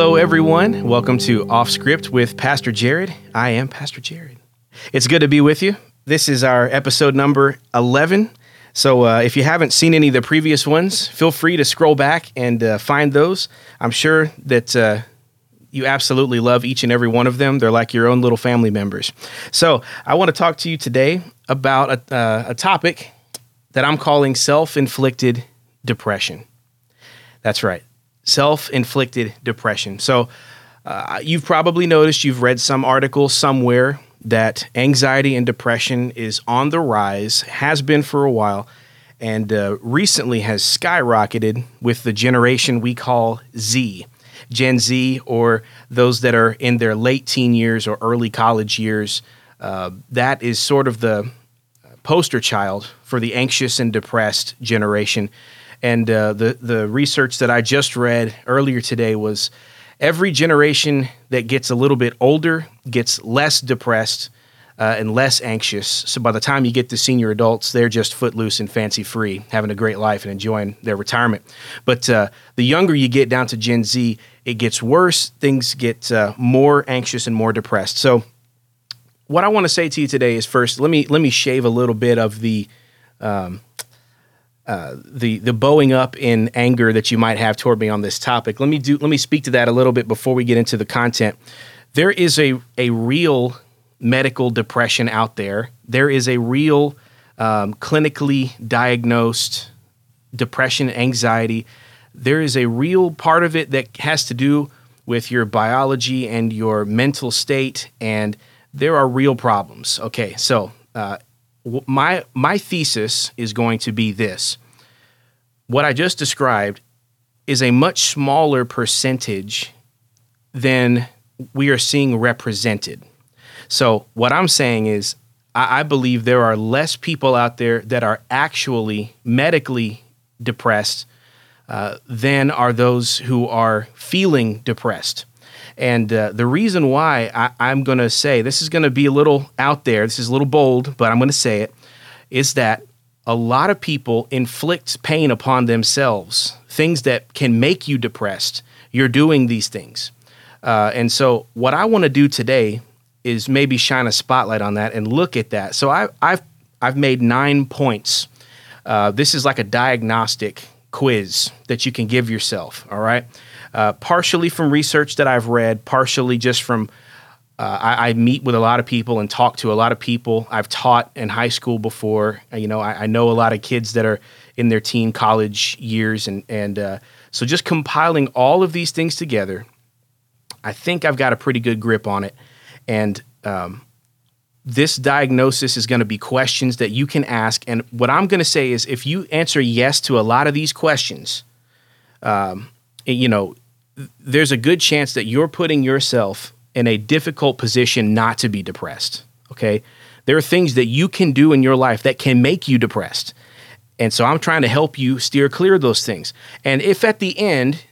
Hello, everyone. Welcome to Off Script with Pastor Jared. I am Pastor Jared. It's good to be with you. This is our episode number 11. So, uh, if you haven't seen any of the previous ones, feel free to scroll back and uh, find those. I'm sure that uh, you absolutely love each and every one of them. They're like your own little family members. So, I want to talk to you today about a, uh, a topic that I'm calling self inflicted depression. That's right, self inflicted depression. So, uh, you've probably noticed, you've read some article somewhere that anxiety and depression is on the rise, has been for a while, and uh, recently has skyrocketed with the generation we call Z. Gen Z, or those that are in their late teen years or early college years. Uh, that is sort of the poster child for the anxious and depressed generation. And uh, the the research that I just read earlier today was every generation that gets a little bit older gets less depressed uh, and less anxious. So by the time you get to senior adults, they're just footloose and fancy free, having a great life and enjoying their retirement. But uh, the younger you get down to Gen Z, it gets worse. Things get uh, more anxious and more depressed. So what I want to say to you today is first, let me let me shave a little bit of the um, uh, the the bowing up in anger that you might have toward me on this topic. Let me do let me speak to that a little bit before we get into the content. There is a a real medical depression out there. There is a real um, clinically diagnosed depression, anxiety. There is a real part of it that has to do with your biology and your mental state and there are real problems. Okay, so uh, my my thesis is going to be this: what I just described is a much smaller percentage than we are seeing represented. So what I'm saying is, I, I believe there are less people out there that are actually medically depressed uh, than are those who are feeling depressed. And uh, the reason why I, am going to say this is going to be a little out there, this is a little bold, but I'm going to say it, is that a lot of people inflict pain upon themselves, things that can make you depressed. You're doing these things. Uh, and so, what I want to do today is maybe shine a spotlight on that and look at that. So, I, I've, I've made nine points. Uh, this is like a diagnostic quiz that you can give yourself, all right? uh, partially from research that I've read, partially just from uh, I, I, meet with a lot of people and talk to a lot of people. I've taught in high school before. You know, I, I know a lot of kids that are in their teen college years, and and uh, so just compiling all of these things together, I think I've got a pretty good grip on it. And um, this diagnosis is going to be questions that you can ask. And what I'm going to say is, if you answer yes to a lot of these questions, um, you know, there's a good chance that you're putting yourself in a difficult position not to be depressed. Okay. There are things that you can do in your life that can make you depressed. And so I'm trying to help you steer clear of those things. And if at the end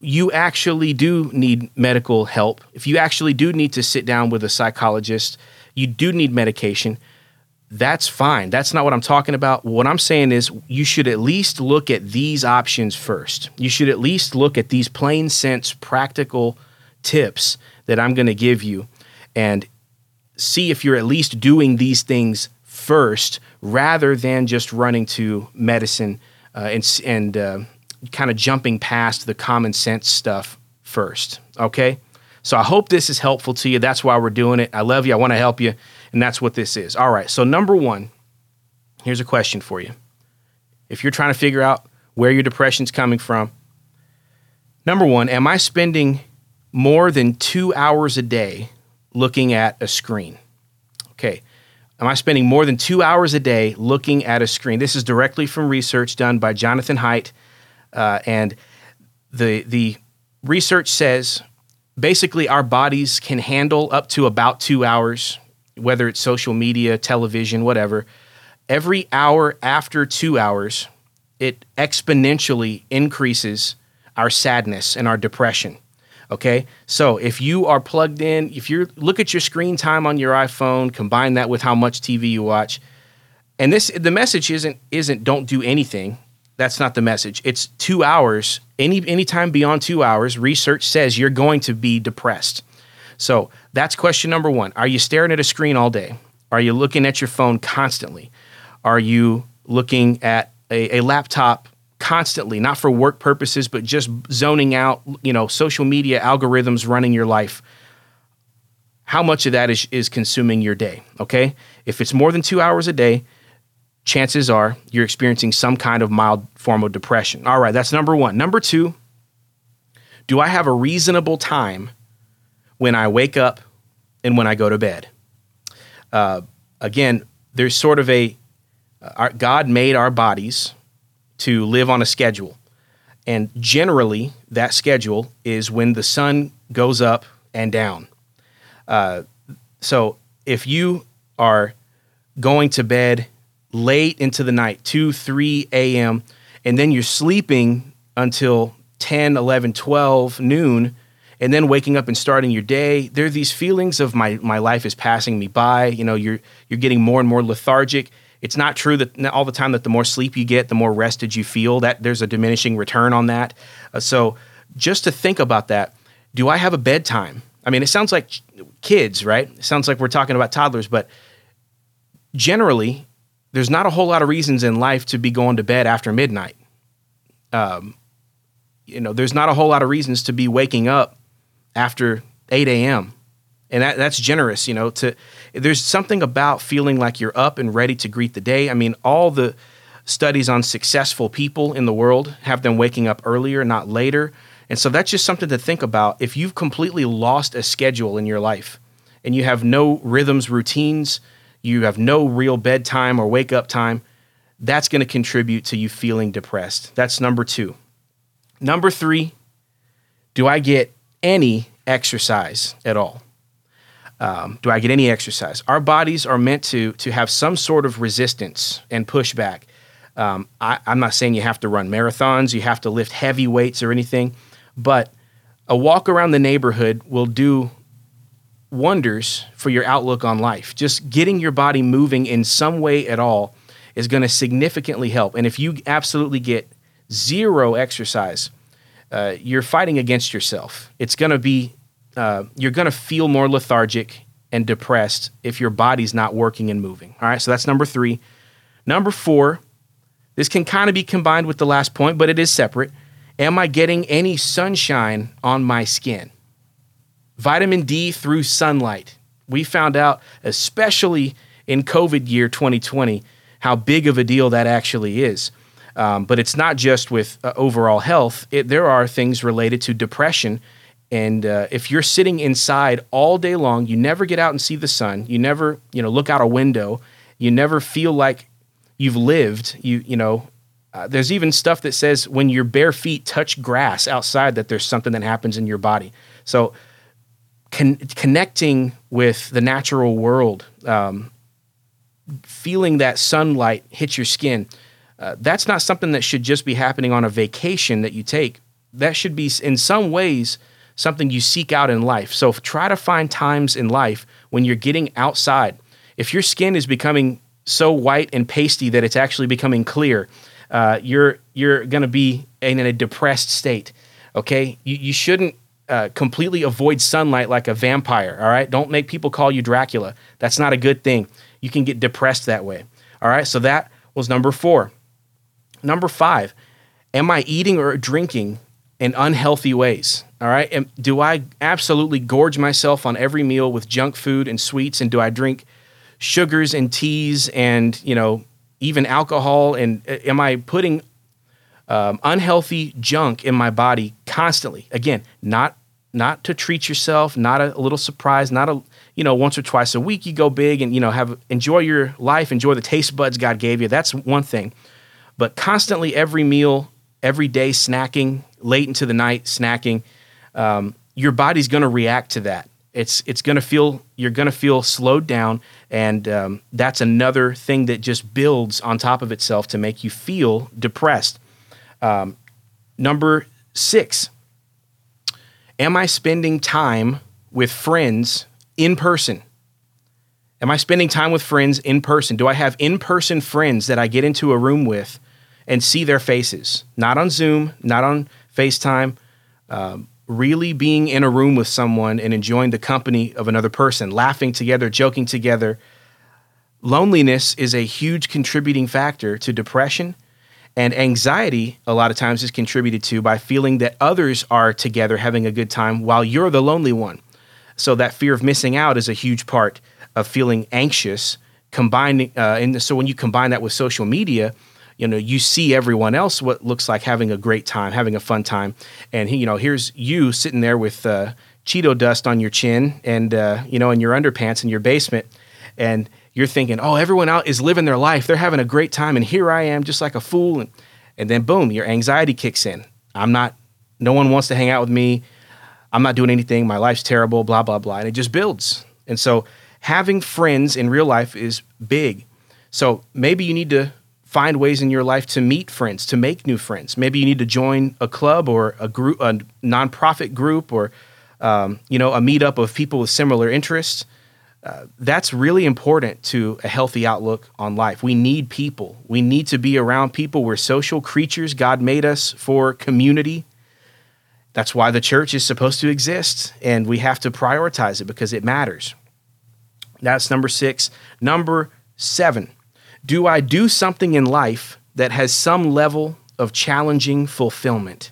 you actually do need medical help, if you actually do need to sit down with a psychologist, you do need medication, that's fine. That's not what I'm talking about. What I'm saying is you should at least look at these options first. You should at least look at these plain sense practical tips that I'm going to give you and see if you're at least doing these things first rather than just running to medicine uh, and, and uh, kind of jumping past the common sense stuff first. Okay? So I hope this is helpful to you. That's why we're doing it. I love you. I want to help you. And that's what this is. All right. So, number one, here's a question for you. If you're trying to figure out where your depression's coming from, number one, am I spending more than two hours a day looking at a screen? Okay. Am I spending more than two hours a day looking at a screen? This is directly from research done by Jonathan Haidt. Uh, and the, the research says basically our bodies can handle up to about two hours, whether it's social media, television, whatever. Every hour after two hours, it exponentially increases our sadness and our depression. Okay. So if you are plugged in, if you look at your screen time on your iPhone, combine that with how much TV you watch, and this the message isn't isn't don't do anything. that's not the message. It's two hours. Any anytime beyond two hours, research says you're going to be depressed. So that's question number one. Are you staring at a screen all day? Are you looking at your phone constantly? Are you looking at a, a laptop constantly, not for work purposes, but just zoning out, you know, social media algorithms running your life? How much of that is, is consuming your day? Okay. If it's more than two hours a day, chances are you're experiencing some kind of mild form of depression. All right, that's number one. Number two, do I have a reasonable time when I wake up and when I go to bed? Uh, again, there's sort of a uh, our, God made our bodies to live on a schedule. And generally, that schedule is when the sun goes up and down. Uh, so if you are going to bed late into the night, 2, 3 a.m., and then you're sleeping until 10, 11, 12, noon, and then waking up and starting your day, there are these feelings of my, my life is passing me by. You know, you're, you're getting more and more lethargic. It's not true that all the time that the more sleep you get, the more rested you feel. That there's a diminishing return on that. Uh, so just to think about that, do I have a bedtime? I mean, it sounds like kids, right? It sounds like we're talking about toddlers, but generally, there's not a whole lot of reasons in life to be going to bed after midnight. Um, you know, there's not a whole lot of reasons to be waking up after 8 a.m. And that, that's generous, you know, to there's something about feeling like you're up and ready to greet the day. I mean, all the studies on successful people in the world have them waking up earlier, not later. And so that's just something to think about. If you've completely lost a schedule in your life and you have no rhythms, routines, you have no real bedtime or wake up time, that's going to contribute to you feeling depressed. That's number two. Number three, do I get any exercise at all? Um, do I get any exercise? Our bodies are meant to to have some sort of resistance and pushback. Um, I, I'm not saying you have to run marathons, you have to lift heavy weights or anything, but a walk around the neighborhood will do wonders for your outlook on life. Just getting your body moving in some way at all is going to significantly help. And if you absolutely get zero exercise, uh, you're fighting against yourself. It's going to be, uh, you're going to feel more lethargic and depressed if your body's not working and moving. All right, so that's number three. Number four, this can kind of be combined with the last point, but it is separate. Am I getting any sunshine on my skin? vitamin D through sunlight. We found out, especially in COVID year 2020, how big of a deal that actually is. Um, but it's not just with uh, overall health, it, there are things related to depression. And uh, if you're sitting inside all day long, you never get out and see the sun, you never you know, look out a window, you never feel like you've lived, you, you know, uh, there's even stuff that says when your bare feet touch grass outside that there's something that happens in your body. So con- connecting with the natural world, um, feeling that sunlight hit your skin, uh, that's not something that should just be happening on a vacation that you take. That should be, in some ways, something you seek out in life. So try to find times in life when you're getting outside. If your skin is becoming so white and pasty that it's actually becoming clear, uh, you're you're going to be in a depressed state. Okay, you, you shouldn't uh, completely avoid sunlight like a vampire. All right. Don't make people call you Dracula. That's not a good thing. You can get depressed that way. All right. So that was number four. Number five, am I eating or drinking in unhealthy ways? All right. And do I absolutely gorge myself on every meal with junk food and sweets? And do I drink sugars and teas and, you know, even alcohol? And uh, am I putting um, unhealthy junk in my body constantly. Again, not not to treat yourself, not a, a, little surprise, not a you know once or twice a week you go big and you know have enjoy your life, enjoy the taste buds God gave you. That's one thing, but constantly every meal, every day snacking, late into the night snacking, um, your body's going to react to that. It's it's going to feel you're going to feel slowed down, and um, that's another thing that just builds on top of itself to make you feel depressed. Um, number six, am I spending time with friends in person? Am I spending time with friends in person? Do I have in person friends that I get into a room with and see their faces, not on Zoom, not on FaceTime, um, really being in a room with someone and enjoying the company of another person, laughing together, joking together. Loneliness is a huge contributing factor to depression. And anxiety, a lot of times, is contributed to by feeling that others are together having a good time while you're the lonely one. So, that fear of missing out is a huge part of feeling anxious. Combining, uh, and so when you combine that with social media, you know you see everyone else what looks like having a great time having a fun time. And he, you know here's you sitting there with uh, cheeto dust on your chin and uh, you know in your underpants in your basement. And you're thinking oh everyone out is living their life. They're having a great time. And here i am just like a fool. And, and then boom your anxiety kicks in. I'm not no one wants to hang out with me. I'm not doing anything. My life's terrible blah blah blah. And it just builds. And so having friends in real life is big. So maybe you need to find ways in your life to meet friends, to make new friends. Maybe you need to join a club or a group, a nonprofit group, or um, you know, a meetup of people with similar interests. Uh, that's really important to a healthy outlook on life. We need people. We need to be around people. We're social creatures. God made us for community. That's why the church is supposed to exist, and we have to prioritize it because it matters. That's number six. Number seven, do I do something in life that has some level of challenging fulfillment?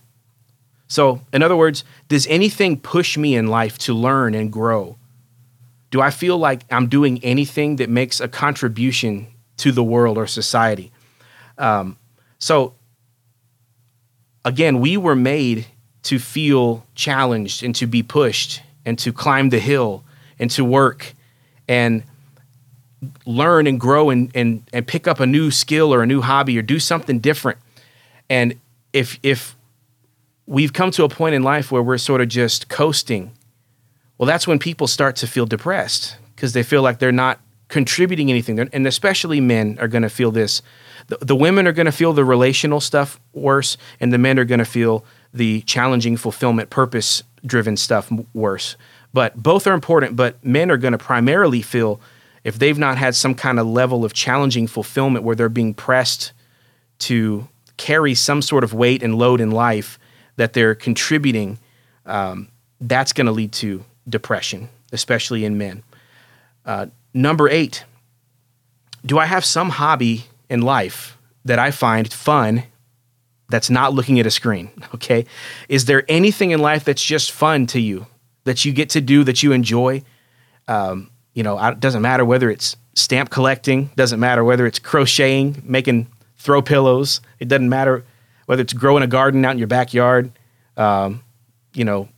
So, in other words, does anything push me in life to learn and grow? Do I feel like I'm doing anything that makes a contribution to the world or society? Um, so, again, we were made to feel challenged and to be pushed and to climb the hill and to work. And learn and grow and, and, and pick up a new skill or a new hobby or do something different. And if, if we've come to a point in life where we're sort of just coasting, well, that's when people start to feel depressed because they feel like they're not contributing anything. And especially men are going to feel this. The, the women are going to feel the relational stuff worse, and the men are going to feel the challenging, fulfillment, purpose driven stuff worse. But both are important, but men are going to primarily feel if they've not had some kind of level of challenging fulfillment where they're being pressed to carry some sort of weight and load in life that they're contributing, um, that's going to lead to depression, especially in men. Uh, number eight, do I have some hobby in life that I find fun that's not looking at a screen? Okay. Is there anything in life that's just fun to you that you get to do that you enjoy? Um, you know, it doesn't matter whether it's stamp collecting, doesn't matter whether it's crocheting, making throw pillows. It doesn't matter whether it's growing a garden out in your backyard. Um, you know,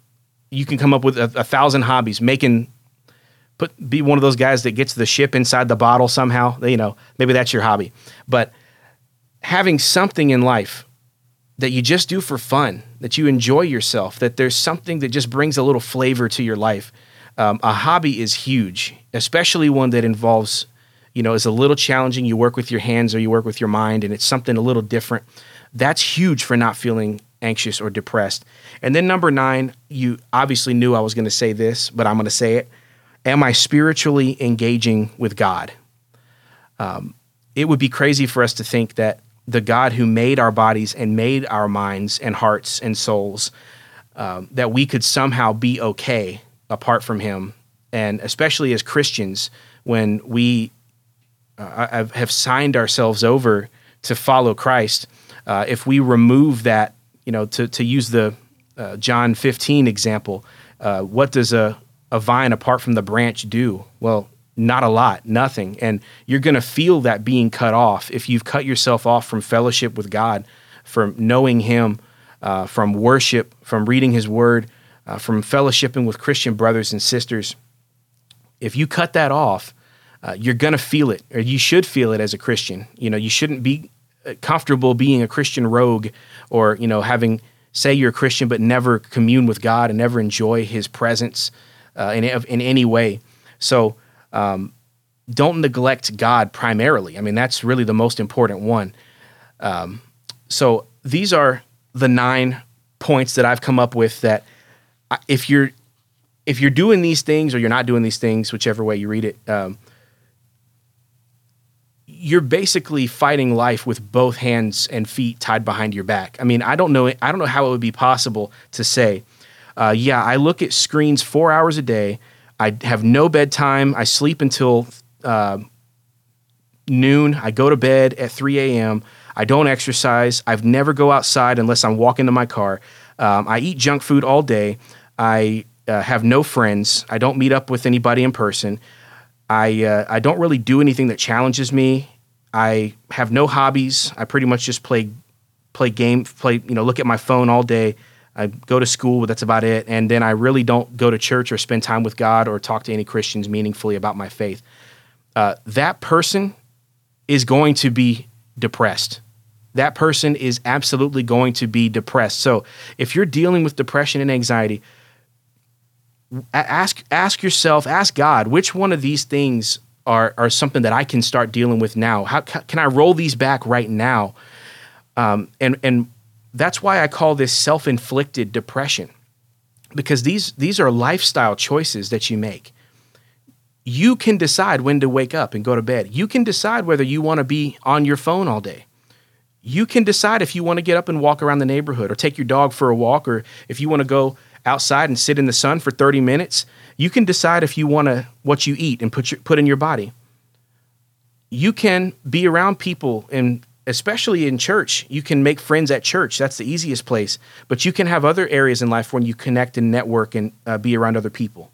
you can come up with a, a, thousand hobbies. Making, put be one of those guys that gets the ship inside the bottle somehow. You know, maybe that's your hobby. But having something in life that you just do for fun, that you enjoy yourself, that there's something that just brings a little flavor to your life um, a hobby is huge, especially one that involves, you know, is a little challenging. You work with your hands or you work with your mind, and it's something a little different. That's huge for not feeling anxious or depressed. And then number nine, you obviously knew I was going to say this, but I'm going to say it. Am I spiritually engaging with God? Um, it would be crazy for us to think that the God who made our bodies and made our minds and hearts and souls, um, that we could somehow be okay apart from Him, and especially as Christians, when we uh, have signed ourselves over to follow Christ, uh, if we remove that, you know, to to use the uh, John 15 example, uh, what does a a vine apart from the branch do? Well, not a lot, nothing. And you're going to feel that being cut off if you've cut yourself off from fellowship with God, from knowing Him, uh, from worship, from reading His Word, uh, from fellowshipping with Christian brothers and sisters, if you cut that off, uh, you're going to feel it, or you should feel it as a Christian. You know, you shouldn't be uh, comfortable being a Christian rogue or, you know, having say you're a Christian but never commune with God and never enjoy his presence uh, in, in any way. So, um, don't neglect God primarily. I mean, that's really the most important one. Um, so, these are the nine points that I've come up with that if you're if you're doing these things or you're not doing these things, whichever way you read it, um, you're basically fighting life with both hands and feet tied behind your back. I mean, I don't know. I don't know how it would be possible to say, uh, yeah, I look at screens four hours a day. I have no bedtime. I sleep until uh, noon. I go to bed at 3 a.m. I don't exercise. I've never go outside unless I'm walking to my car. Um, I eat junk food all day. I uh, have no friends. I don't meet up with anybody in person. I uh, I don't really do anything that challenges me. I have no hobbies. I pretty much just play play game play you know look at my phone all day. I go to school, that's about it. And then I really don't go to church or spend time with God or talk to any Christians meaningfully about my faith. Uh, that person is going to be depressed. That person is absolutely going to be depressed. So if you're dealing with depression and anxiety, ask ask yourself, ask God, which one of these things are are something that I can start dealing with now? How can I roll these back right now? Um, and and that's why I call this self-inflicted depression, because these these are lifestyle choices that you make you can decide when to wake up and go to bed. You can decide whether you want to be on your phone all day. You can decide if you want to get up and walk around the neighborhood or take your dog for a walk or if you want to go outside and sit in the sun for 30 minutes. You can decide if you want to what you eat and put your, put in your body. You can be around people and especially in church, you can make friends at church. That's the easiest place. But you can have other areas in life when you connect and network and uh, be around other people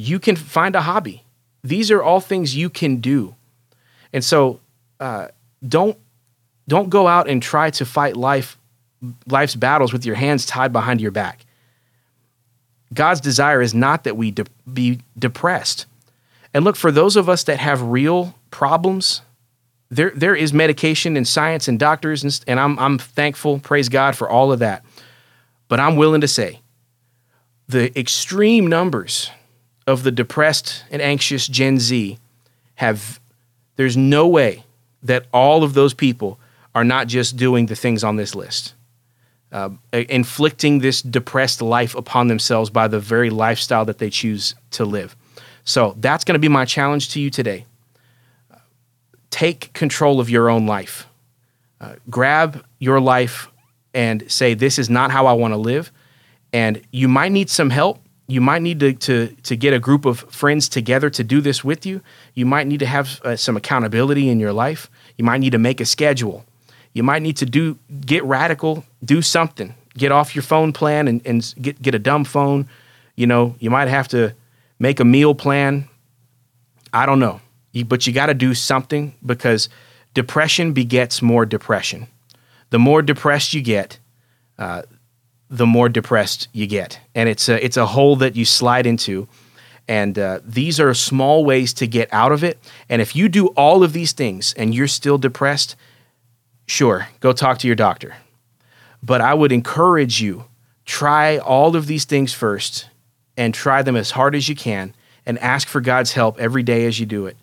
you can find a hobby. These are all things you can do. And so uh, don't don't go out and try to fight life life's battles with your hands tied behind your back. God's desire is not that we de- be depressed. And look, for those of us that have real problems, there there is medication and science and doctors, and, and I'm I'm thankful, praise God for all of that. But I'm willing to say, the extreme numbers of the depressed and anxious Gen Z have, there's no way that all of those people are not just doing the things on this list. Uh, inflicting this depressed life upon themselves by the very lifestyle that they choose to live. So that's going to be my challenge to you today. Take control of your own life. Uh, grab your life and say, This is not how I want to live. And you might need some help you might need to, to, to get a group of friends together to do this with you. You might need to have uh, some accountability in your life. You might need to make a schedule. You might need to do get radical, do something. Get off your phone plan and, and get, get a dumb phone. You know, you might have to make a meal plan. I don't know. You, but you got to do something because depression begets more depression. The more depressed you get, uh, the more depressed you get, and it's a it's a hole that you slide into. And uh, these are small ways to get out of it. And if you do all of these things and you're still depressed, sure, go talk to your doctor. But I would encourage you try all of these things first and try them as hard as you can and ask for God's help every day as you do it.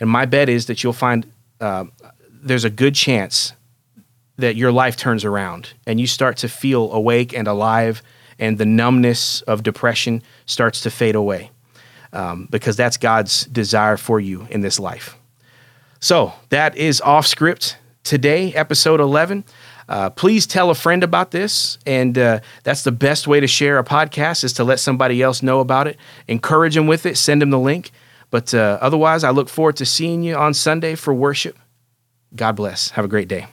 And my bet is that you'll find uh, there's a good chance that your life turns around and you start to feel awake and alive, and the numbness of depression starts to fade away um, because that's God's desire for you in this life. So that is off script today, episode 11. Uh, please tell a friend about this. And uh, that's the best way to share a podcast is to let somebody else know about it. Encourage them with it, send them the link. But uh, otherwise, I look forward to seeing you on Sunday for worship. God bless. Have a great day.